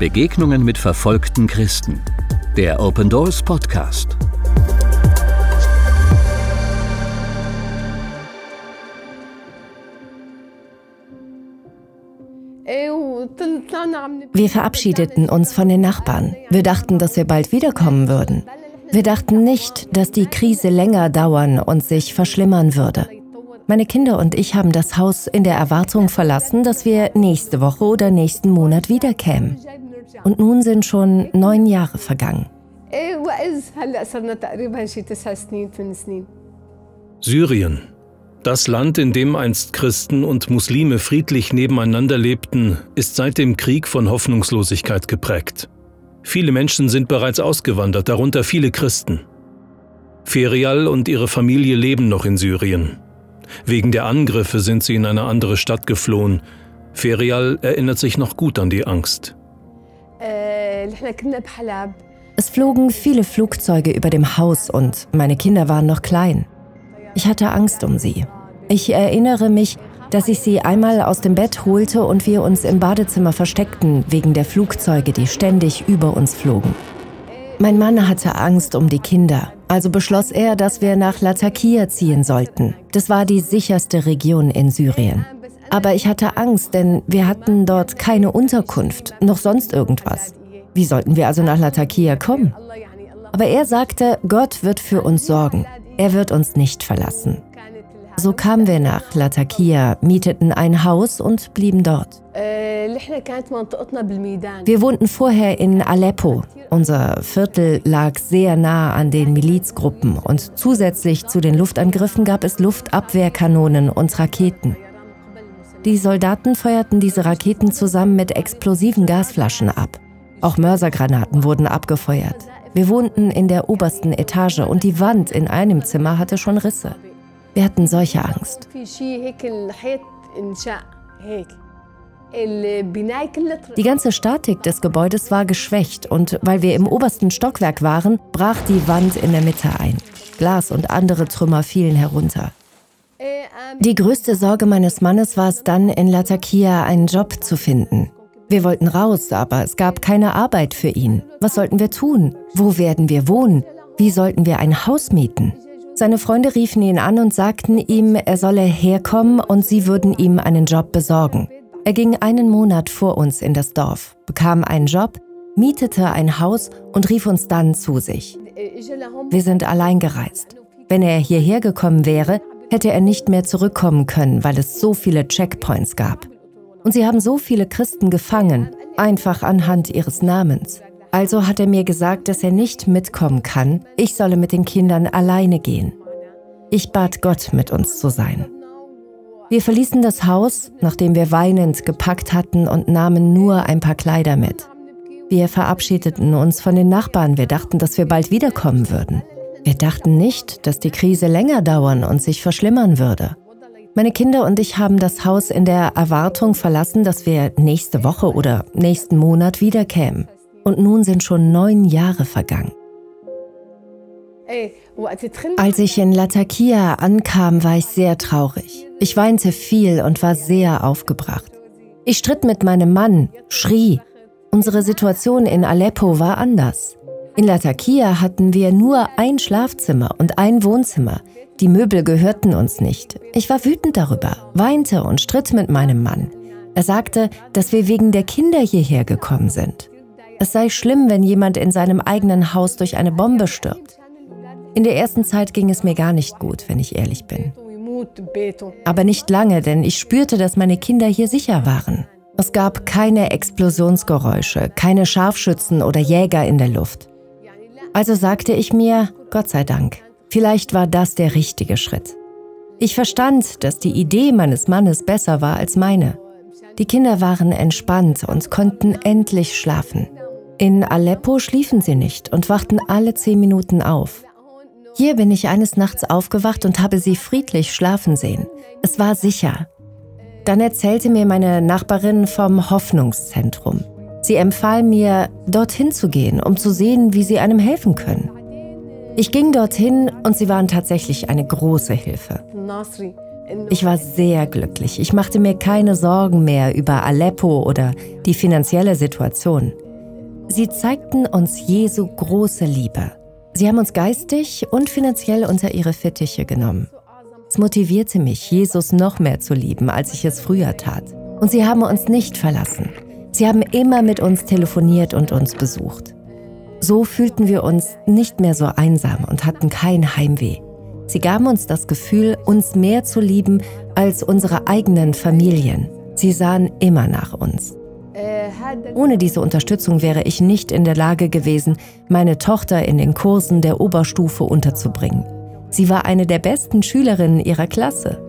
Begegnungen mit verfolgten Christen. Der Open Doors Podcast. Wir verabschiedeten uns von den Nachbarn. Wir dachten, dass wir bald wiederkommen würden. Wir dachten nicht, dass die Krise länger dauern und sich verschlimmern würde. Meine Kinder und ich haben das Haus in der Erwartung verlassen, dass wir nächste Woche oder nächsten Monat wiederkämen. Und nun sind schon neun Jahre vergangen. Syrien. Das Land, in dem einst Christen und Muslime friedlich nebeneinander lebten, ist seit dem Krieg von Hoffnungslosigkeit geprägt. Viele Menschen sind bereits ausgewandert, darunter viele Christen. Ferial und ihre Familie leben noch in Syrien. Wegen der Angriffe sind sie in eine andere Stadt geflohen. Ferial erinnert sich noch gut an die Angst. Es flogen viele Flugzeuge über dem Haus und meine Kinder waren noch klein. Ich hatte Angst um sie. Ich erinnere mich, dass ich sie einmal aus dem Bett holte und wir uns im Badezimmer versteckten wegen der Flugzeuge, die ständig über uns flogen. Mein Mann hatte Angst um die Kinder, also beschloss er, dass wir nach Latakia ziehen sollten. Das war die sicherste Region in Syrien. Aber ich hatte Angst, denn wir hatten dort keine Unterkunft, noch sonst irgendwas. Wie sollten wir also nach Latakia kommen? Aber er sagte, Gott wird für uns sorgen. Er wird uns nicht verlassen. So kamen wir nach Latakia, mieteten ein Haus und blieben dort. Wir wohnten vorher in Aleppo. Unser Viertel lag sehr nah an den Milizgruppen und zusätzlich zu den Luftangriffen gab es Luftabwehrkanonen und Raketen. Die Soldaten feuerten diese Raketen zusammen mit explosiven Gasflaschen ab. Auch Mörsergranaten wurden abgefeuert. Wir wohnten in der obersten Etage und die Wand in einem Zimmer hatte schon Risse. Wir hatten solche Angst. Die ganze Statik des Gebäudes war geschwächt und weil wir im obersten Stockwerk waren, brach die Wand in der Mitte ein. Glas und andere Trümmer fielen herunter. Die größte Sorge meines Mannes war es dann, in Latakia einen Job zu finden. Wir wollten raus, aber es gab keine Arbeit für ihn. Was sollten wir tun? Wo werden wir wohnen? Wie sollten wir ein Haus mieten? Seine Freunde riefen ihn an und sagten ihm, er solle herkommen und sie würden ihm einen Job besorgen. Er ging einen Monat vor uns in das Dorf, bekam einen Job, mietete ein Haus und rief uns dann zu sich. Wir sind allein gereist. Wenn er hierher gekommen wäre, hätte er nicht mehr zurückkommen können, weil es so viele Checkpoints gab. Und sie haben so viele Christen gefangen, einfach anhand ihres Namens. Also hat er mir gesagt, dass er nicht mitkommen kann, ich solle mit den Kindern alleine gehen. Ich bat Gott, mit uns zu sein. Wir verließen das Haus, nachdem wir weinend gepackt hatten und nahmen nur ein paar Kleider mit. Wir verabschiedeten uns von den Nachbarn, wir dachten, dass wir bald wiederkommen würden. Wir dachten nicht, dass die Krise länger dauern und sich verschlimmern würde. Meine Kinder und ich haben das Haus in der Erwartung verlassen, dass wir nächste Woche oder nächsten Monat wiederkämen. Und nun sind schon neun Jahre vergangen. Als ich in Latakia ankam, war ich sehr traurig. Ich weinte viel und war sehr aufgebracht. Ich stritt mit meinem Mann, schrie. Unsere Situation in Aleppo war anders. In Latakia hatten wir nur ein Schlafzimmer und ein Wohnzimmer. Die Möbel gehörten uns nicht. Ich war wütend darüber, weinte und stritt mit meinem Mann. Er sagte, dass wir wegen der Kinder hierher gekommen sind. Es sei schlimm, wenn jemand in seinem eigenen Haus durch eine Bombe stirbt. In der ersten Zeit ging es mir gar nicht gut, wenn ich ehrlich bin. Aber nicht lange, denn ich spürte, dass meine Kinder hier sicher waren. Es gab keine Explosionsgeräusche, keine Scharfschützen oder Jäger in der Luft. Also sagte ich mir, Gott sei Dank, Vielleicht war das der richtige Schritt. Ich verstand, dass die Idee meines Mannes besser war als meine. Die Kinder waren entspannt und konnten endlich schlafen. In Aleppo schliefen sie nicht und wachten alle zehn Minuten auf. Hier bin ich eines Nachts aufgewacht und habe sie friedlich schlafen sehen. Es war sicher. Dann erzählte mir meine Nachbarin vom Hoffnungszentrum. Sie empfahl mir, dorthin zu gehen, um zu sehen, wie sie einem helfen können. Ich ging dorthin und sie waren tatsächlich eine große Hilfe. Ich war sehr glücklich. Ich machte mir keine Sorgen mehr über Aleppo oder die finanzielle Situation. Sie zeigten uns Jesu große Liebe. Sie haben uns geistig und finanziell unter ihre Fittiche genommen. Es motivierte mich, Jesus noch mehr zu lieben, als ich es früher tat. Und sie haben uns nicht verlassen. Sie haben immer mit uns telefoniert und uns besucht. So fühlten wir uns nicht mehr so einsam und hatten kein Heimweh. Sie gaben uns das Gefühl, uns mehr zu lieben als unsere eigenen Familien. Sie sahen immer nach uns. Ohne diese Unterstützung wäre ich nicht in der Lage gewesen, meine Tochter in den Kursen der Oberstufe unterzubringen. Sie war eine der besten Schülerinnen ihrer Klasse.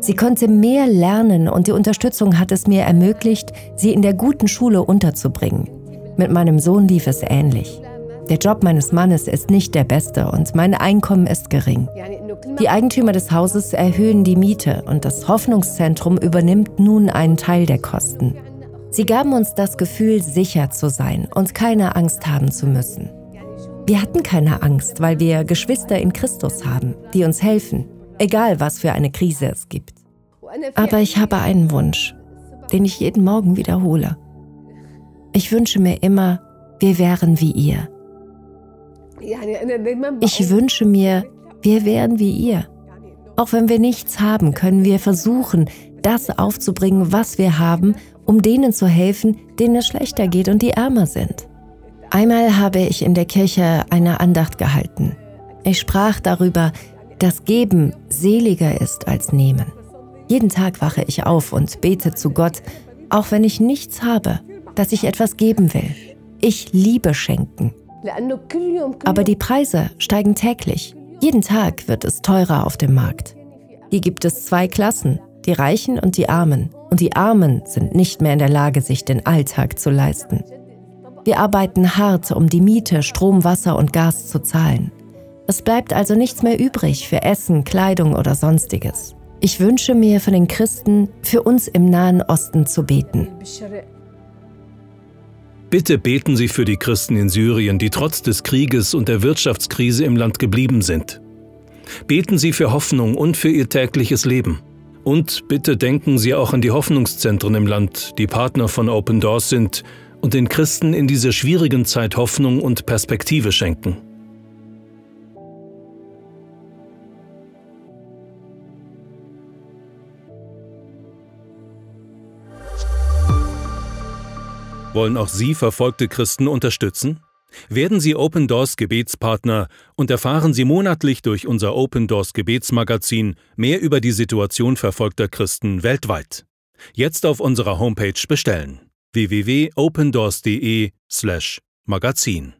Sie konnte mehr lernen und die Unterstützung hat es mir ermöglicht, sie in der guten Schule unterzubringen. Mit meinem Sohn lief es ähnlich. Der Job meines Mannes ist nicht der beste und mein Einkommen ist gering. Die Eigentümer des Hauses erhöhen die Miete und das Hoffnungszentrum übernimmt nun einen Teil der Kosten. Sie gaben uns das Gefühl, sicher zu sein und keine Angst haben zu müssen. Wir hatten keine Angst, weil wir Geschwister in Christus haben, die uns helfen, egal was für eine Krise es gibt. Aber ich habe einen Wunsch, den ich jeden Morgen wiederhole. Ich wünsche mir immer, wir wären wie ihr. Ich wünsche mir, wir wären wie ihr. Auch wenn wir nichts haben, können wir versuchen, das aufzubringen, was wir haben, um denen zu helfen, denen es schlechter geht und die ärmer sind. Einmal habe ich in der Kirche eine Andacht gehalten. Ich sprach darüber, dass Geben seliger ist als Nehmen. Jeden Tag wache ich auf und bete zu Gott, auch wenn ich nichts habe, dass ich etwas geben will. Ich liebe Schenken. Aber die Preise steigen täglich. Jeden Tag wird es teurer auf dem Markt. Hier gibt es zwei Klassen, die Reichen und die Armen. Und die Armen sind nicht mehr in der Lage, sich den Alltag zu leisten. Wir arbeiten hart, um die Miete, Strom, Wasser und Gas zu zahlen. Es bleibt also nichts mehr übrig für Essen, Kleidung oder sonstiges. Ich wünsche mir von den Christen, für uns im Nahen Osten zu beten. Bitte beten Sie für die Christen in Syrien, die trotz des Krieges und der Wirtschaftskrise im Land geblieben sind. Beten Sie für Hoffnung und für ihr tägliches Leben. Und bitte denken Sie auch an die Hoffnungszentren im Land, die Partner von Open Doors sind und den Christen in dieser schwierigen Zeit Hoffnung und Perspektive schenken. Wollen auch Sie verfolgte Christen unterstützen? Werden Sie Open Doors Gebetspartner und erfahren Sie monatlich durch unser Open Doors Gebetsmagazin mehr über die Situation verfolgter Christen weltweit. Jetzt auf unserer Homepage bestellen www.opendoors.de/magazin